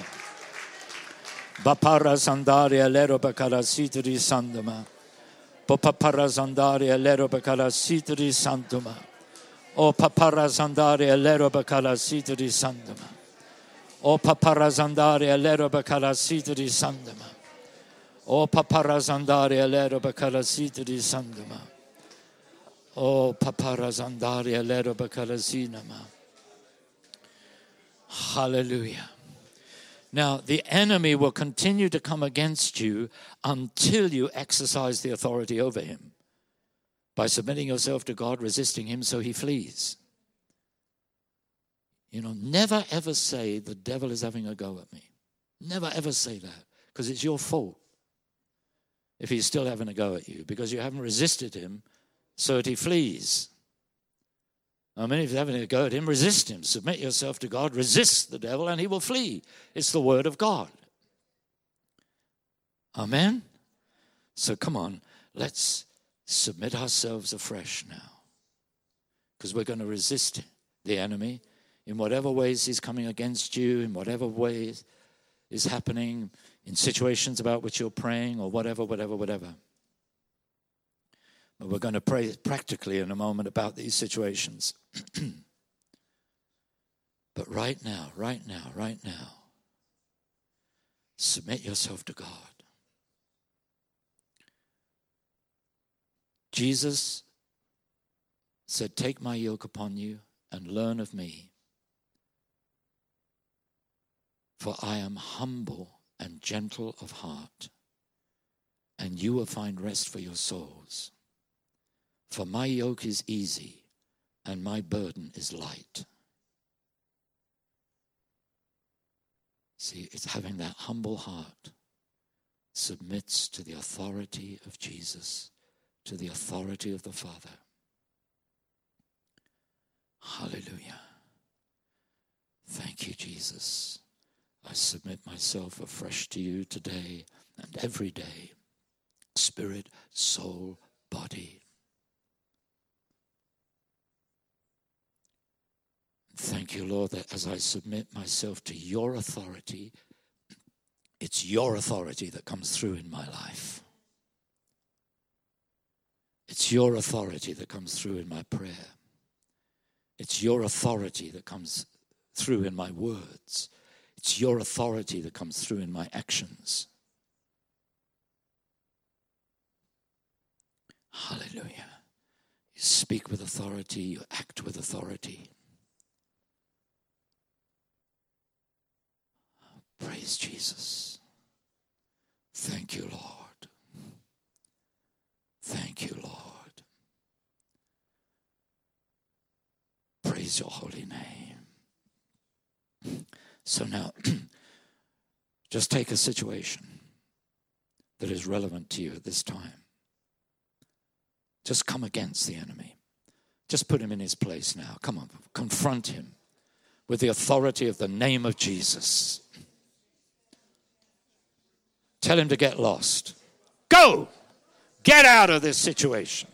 Bapara zandari alero bakalasita di sanduma. Popapara zandari alero bakalasita di sanduma. O paparazandare all'ero bacala sito di sandama. O paparazandare all'ero bacala sito di sandama. O paparazandare all'ero bacala sito di sandama. O paparazandare all'ero bacala sinama. Hallelujah. Now, the enemy will continue to come against you until you exercise the authority over him by submitting yourself to God, resisting Him so He flees. You know, never ever say the devil is having a go at me. Never ever say that because it's your fault. if he's still having a go at you because you haven't resisted him so that he flees. I mean, if you're having a go at him, resist him. Submit yourself to God, resist the devil, and he will flee. It's the word of God. Amen? So come on, let's submit ourselves afresh now. Because we're going to resist the enemy in whatever ways he's coming against you, in whatever ways is happening, in situations about which you're praying, or whatever, whatever, whatever. We're going to pray practically in a moment about these situations. (clears throat) but right now, right now, right now, submit yourself to God. Jesus said, Take my yoke upon you and learn of me, for I am humble and gentle of heart, and you will find rest for your souls. For my yoke is easy and my burden is light. See, it's having that humble heart submits to the authority of Jesus, to the authority of the Father. Hallelujah. Thank you, Jesus. I submit myself afresh to you today and every day, spirit, soul, body. Thank you, Lord, that as I submit myself to your authority, it's your authority that comes through in my life. It's your authority that comes through in my prayer. It's your authority that comes through in my words. It's your authority that comes through in my actions. Hallelujah. You speak with authority, you act with authority. Praise Jesus. Thank you, Lord. Thank you, Lord. Praise your holy name. So now, (clears throat) just take a situation that is relevant to you at this time. Just come against the enemy. Just put him in his place now. Come on, confront him with the authority of the name of Jesus. Tell him to get lost. Go! Get out of this situation.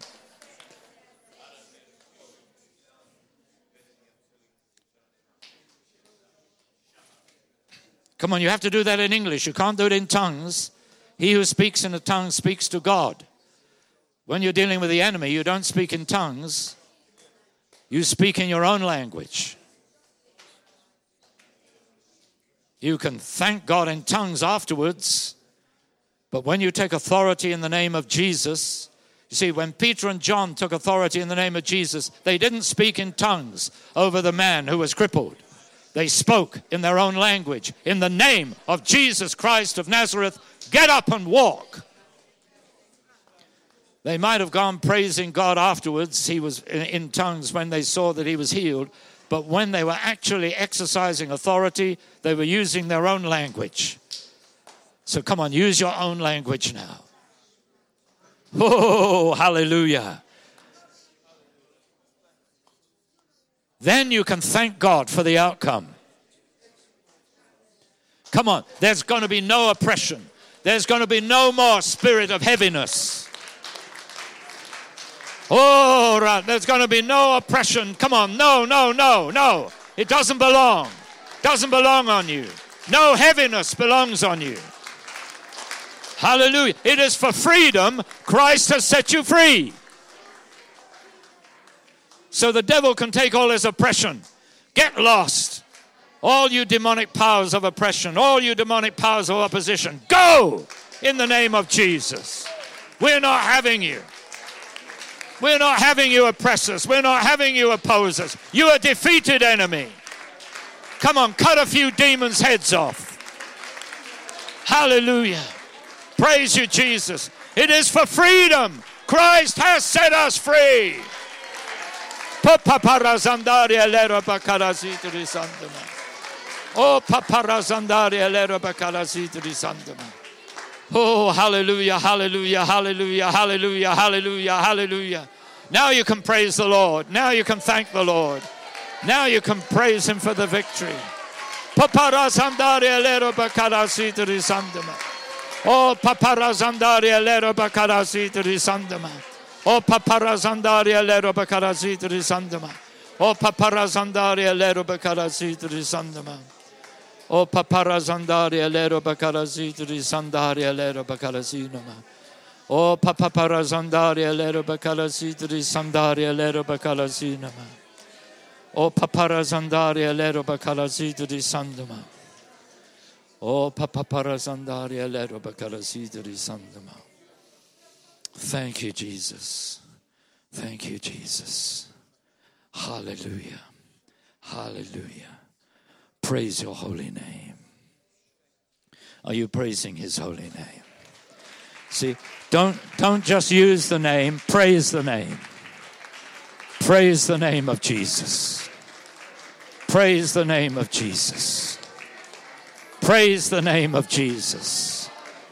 Come on, you have to do that in English. You can't do it in tongues. He who speaks in a tongue speaks to God. When you're dealing with the enemy, you don't speak in tongues, you speak in your own language. You can thank God in tongues afterwards but when you take authority in the name of Jesus, you see, when Peter and John took authority in the name of Jesus, they didn't speak in tongues over the man who was crippled. They spoke in their own language. In the name of Jesus Christ of Nazareth, get up and walk. They might have gone praising God afterwards. He was in tongues when they saw that he was healed. But when they were actually exercising authority, they were using their own language. So come on, use your own language now. Oh, hallelujah. Then you can thank God for the outcome. Come on, there's going to be no oppression. There's going to be no more spirit of heaviness. Oh, right. There's going to be no oppression. Come on. No, no, no, no. It doesn't belong. Doesn't belong on you. No heaviness belongs on you. Hallelujah. It is for freedom Christ has set you free. So the devil can take all his oppression. Get lost. All you demonic powers of oppression, all you demonic powers of opposition, go in the name of Jesus. We're not having you. We're not having you oppress us. We're not having you oppose us. You are defeated enemy. Come on, cut a few demons' heads off. Hallelujah. Praise you, Jesus. It is for freedom. Christ has set us free. Oh. Oh, hallelujah, hallelujah, hallelujah, hallelujah, hallelujah, hallelujah. Now you can praise the Lord. Now you can thank the Lord. Now you can praise Him for the victory. Oh, paparazandaria lero bakarasita risandama. Oh, paparazandaria lero bakarasita risandama. Oh, paparazandaria lero bakarasita risandama. Oh, paparazandaria lero bakarasita risandaria lero bakarasinama. Oh, paparazandaria lero bakarasita risandaria lero bakarasinama. O paparazandaria lero bakalazita di sandama. Oh, o paparazandaria lero. Thank you, Jesus. Thank you, Jesus. Hallelujah. Hallelujah. Praise your holy name. Are you praising his holy name? See, don't, don't just use the name, praise the name. Praise the name of Jesus. Praise the name of Jesus. Praise the name of Jesus.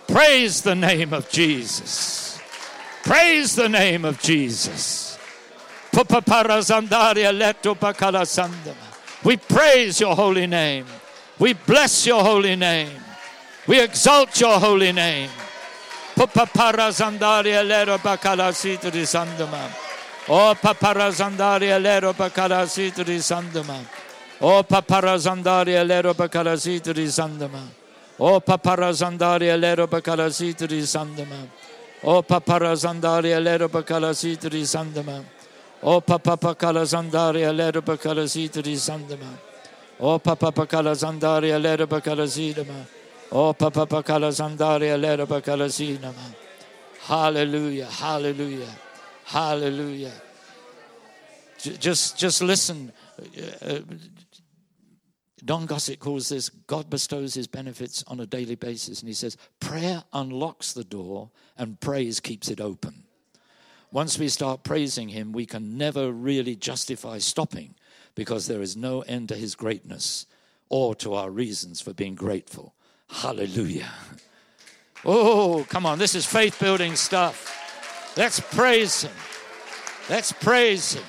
Praise the name of Jesus. Praise the name of Jesus. We praise your holy name. We bless your holy name. We exalt your holy name. O oh, paparazandaria lero sandama. O paparazandaria lero bakarasitri sandama. O paparazandaria lero bakarasitri sandama. O paparazandaria lero bakarasitri sandama. O papapakalazandaria lero bakarasitri sandama. O papapakalazandaria lero bakarasidama. O papapakalazandaria lero bakarasidama. Hallelujah, hallelujah. Hallelujah. Just, just listen. Uh, Don Gossett calls this God bestows his benefits on a daily basis. And he says, prayer unlocks the door and praise keeps it open. Once we start praising him, we can never really justify stopping because there is no end to his greatness or to our reasons for being grateful. Hallelujah. Oh, come on. This is faith building stuff. Let's praise Him. Let's praise Him.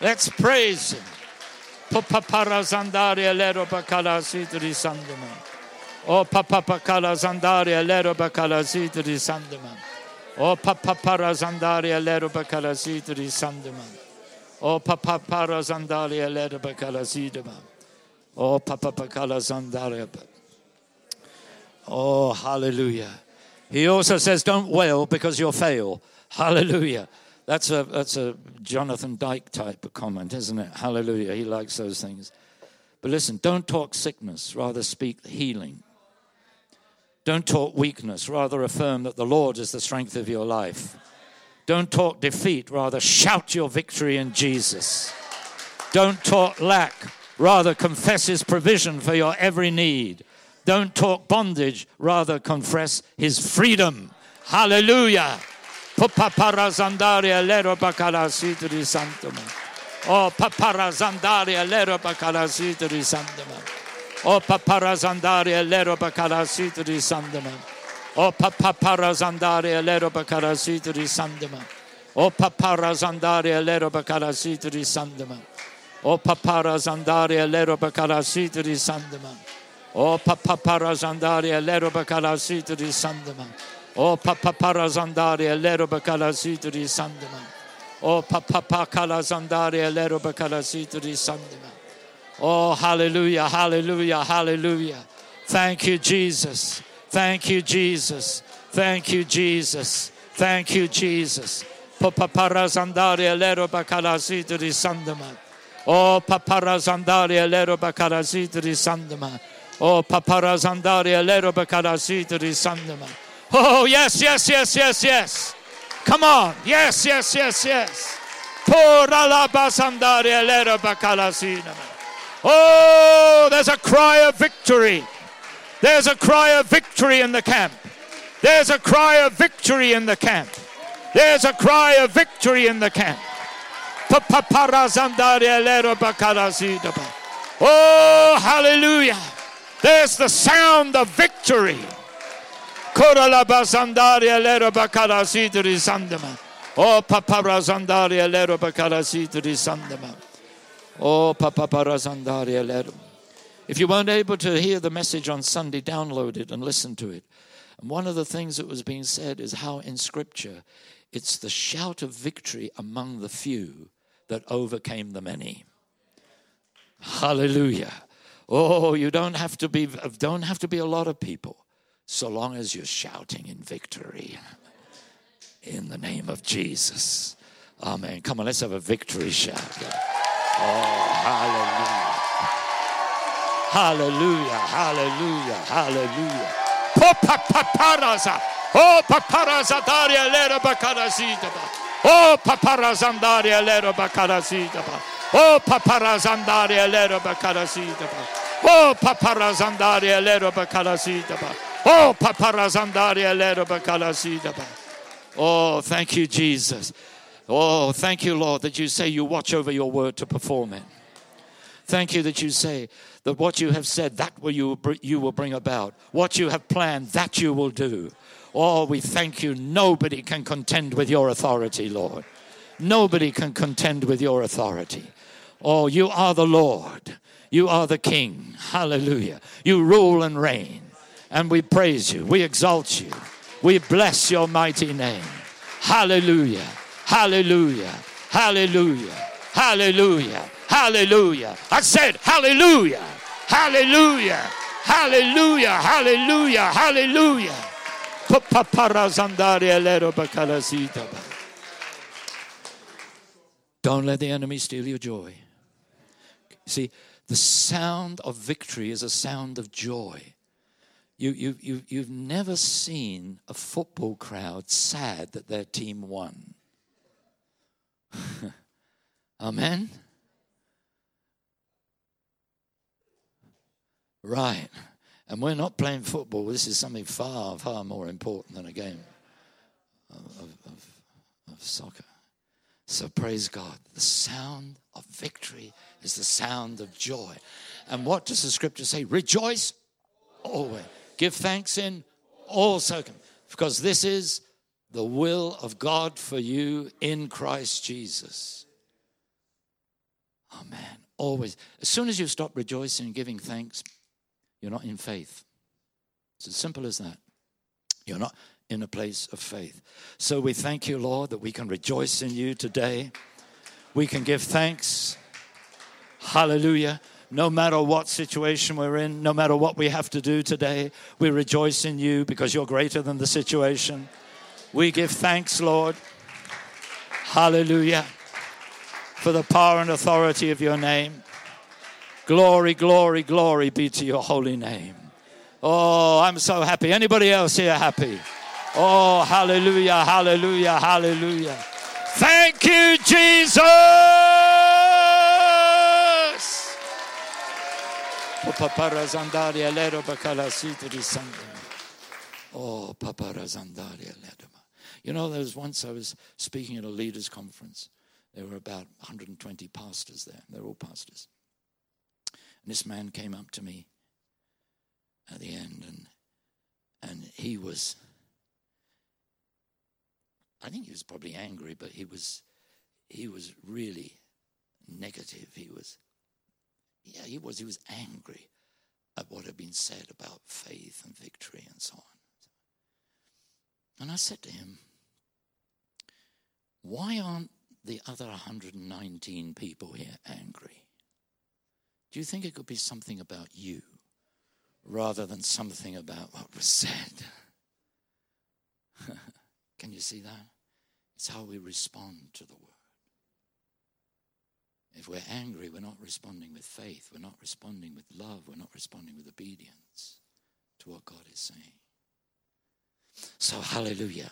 Let's praise Him. Papapara zandaria lero bakala sidri sandama. O papapakala zandaria lero bakala sidri sandama. O papapara zandaria lero bakala sidri sandama. O papapara zandaria lero bakala sidama. O papapakala zandaria. Oh, hallelujah. He also says, Don't wail because you'll fail. Hallelujah. That's a, that's a Jonathan Dyke type of comment, isn't it? Hallelujah. He likes those things. But listen, don't talk sickness, rather speak healing. Don't talk weakness, rather affirm that the Lord is the strength of your life. Don't talk defeat, rather shout your victory in Jesus. Don't talk lack, rather confess his provision for your every need. Don't talk bondage, rather confess his freedom. Hallelujah. Paparazandaria lero bakarasitri santama. Oh, paparazandaria lero bakarasitri santama. Oh, paparazandaria lero bakarasitri santama. Oh, paparazandaria lero bakarasitri santama. Oh, paparazandaria lero bakarasitri santama. Oh, paparazandaria lero bakarasitri santama. O papa parazandaria lero bakalasita di sandama. Oh, o papa parazandaria lero bakalasita di sandama. O oh, papa pakalazandaria lero bakalasita di sandama. Oh, hallelujah, hallelujah, hallelujah. Thank you, Jesus. Thank you, Jesus. Thank you, Jesus. Thank you, Jesus. Papa parazandaria lero bakalasita di sandama. Oh, paparazandaria lero bakalasita di sandama. Oh, paparazandaria lero bakarasitri sandama. Oh, yes, yes, yes, yes, yes. Come on. Yes, yes, yes, yes. Oh, there's a cry of victory. There's a cry of victory in the camp. There's a cry of victory in the camp. There's a cry of victory in the camp. Oh, hallelujah. There's the sound of victory. Kora la basandaria lero bakara sidri sandama. Oh papara zandaria lero bakara sidri sandama. Oh papara zandaria lero. If you weren't able to hear the message on Sunday, download it and listen to it. And one of the things that was being said is how in Scripture it's the shout of victory among the few that overcame the many. Hallelujah. Oh, you don't have to be don't have to be a lot of people so long as you're shouting in victory in the name of Jesus. Amen. Come on, let's have a victory shout. Oh, hallelujah. Hallelujah, hallelujah, hallelujah. Popapaparaza. Oh, paparaza daria lera. Oh, lera. Oh, lera. Oh. Oh. Oh, thank you, Jesus. Oh, thank you, Lord, that you say you watch over your word to perform it. Thank you that you say that what you have said, that will you, you will bring about. What you have planned, that you will do. Oh, we thank you. Nobody can contend with your authority, Lord. Nobody can contend with your authority. Oh, you are the Lord. You are the King. Hallelujah. You rule and reign. And we praise you. We exalt you. We bless your mighty name. Hallelujah. Hallelujah. Hallelujah. Hallelujah. Hallelujah. I said, Hallelujah. Hallelujah. Hallelujah. Hallelujah. Hallelujah. Don't let the enemy steal your joy. See, the sound of victory is a sound of joy. You, you, you, you've never seen a football crowd sad that their team won. (laughs) Amen? Right. And we're not playing football. This is something far, far more important than a game of, of, of soccer. So praise God. The sound of victory is the sound of joy. And what does the scripture say? Rejoice always. Give thanks in all circumstances. Because this is the will of God for you in Christ Jesus. Amen. Always. As soon as you stop rejoicing and giving thanks, you're not in faith. It's as simple as that. You're not in a place of faith. So we thank you, Lord, that we can rejoice in you today. We can give thanks. Hallelujah. No matter what situation we're in, no matter what we have to do today, we rejoice in you because you're greater than the situation. We give thanks, Lord. Hallelujah. For the power and authority of your name. Glory, glory, glory be to your holy name. Oh, I'm so happy. Anybody else here happy? Oh, hallelujah, hallelujah, hallelujah. Thank you, Jesus. Oh, oh You know, there was once I was speaking at a leaders' conference. There were about 120 pastors there. They're all pastors. And this man came up to me at the end and and he was I think he was probably angry, but he was he was really negative. He was he was he was angry at what had been said about faith and victory and so on. And I said to him, Why aren't the other 119 people here angry? Do you think it could be something about you rather than something about what was said? (laughs) Can you see that? It's how we respond to the word. If we're angry, we're not responding with faith, we're not responding with love, we're not responding with obedience to what God is saying. So, hallelujah.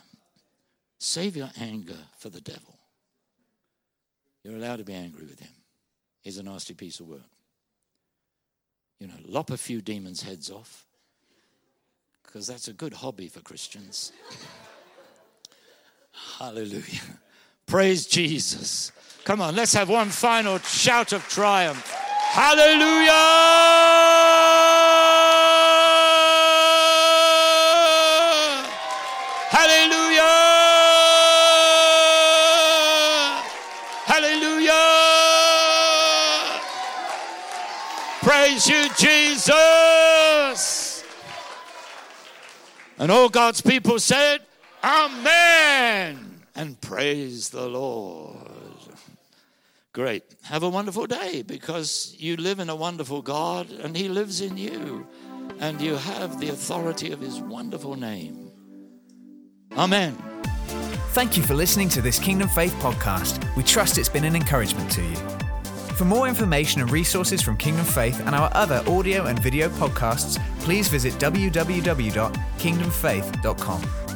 Save your anger for the devil. You're allowed to be angry with him. He's a nasty piece of work you know, lop a few demons' heads off, because that's a good hobby for Christians. (laughs) Hallelujah. Praise Jesus. Come on, let's have one final shout of triumph. Hallelujah! Hallelujah! Hallelujah! Praise you, Jesus! And all God's people said, Amen! And praise the Lord. Great. Have a wonderful day because you live in a wonderful God and He lives in you. And you have the authority of His wonderful name. Amen. Thank you for listening to this Kingdom Faith podcast. We trust it's been an encouragement to you. For more information and resources from Kingdom Faith and our other audio and video podcasts, please visit www.kingdomfaith.com.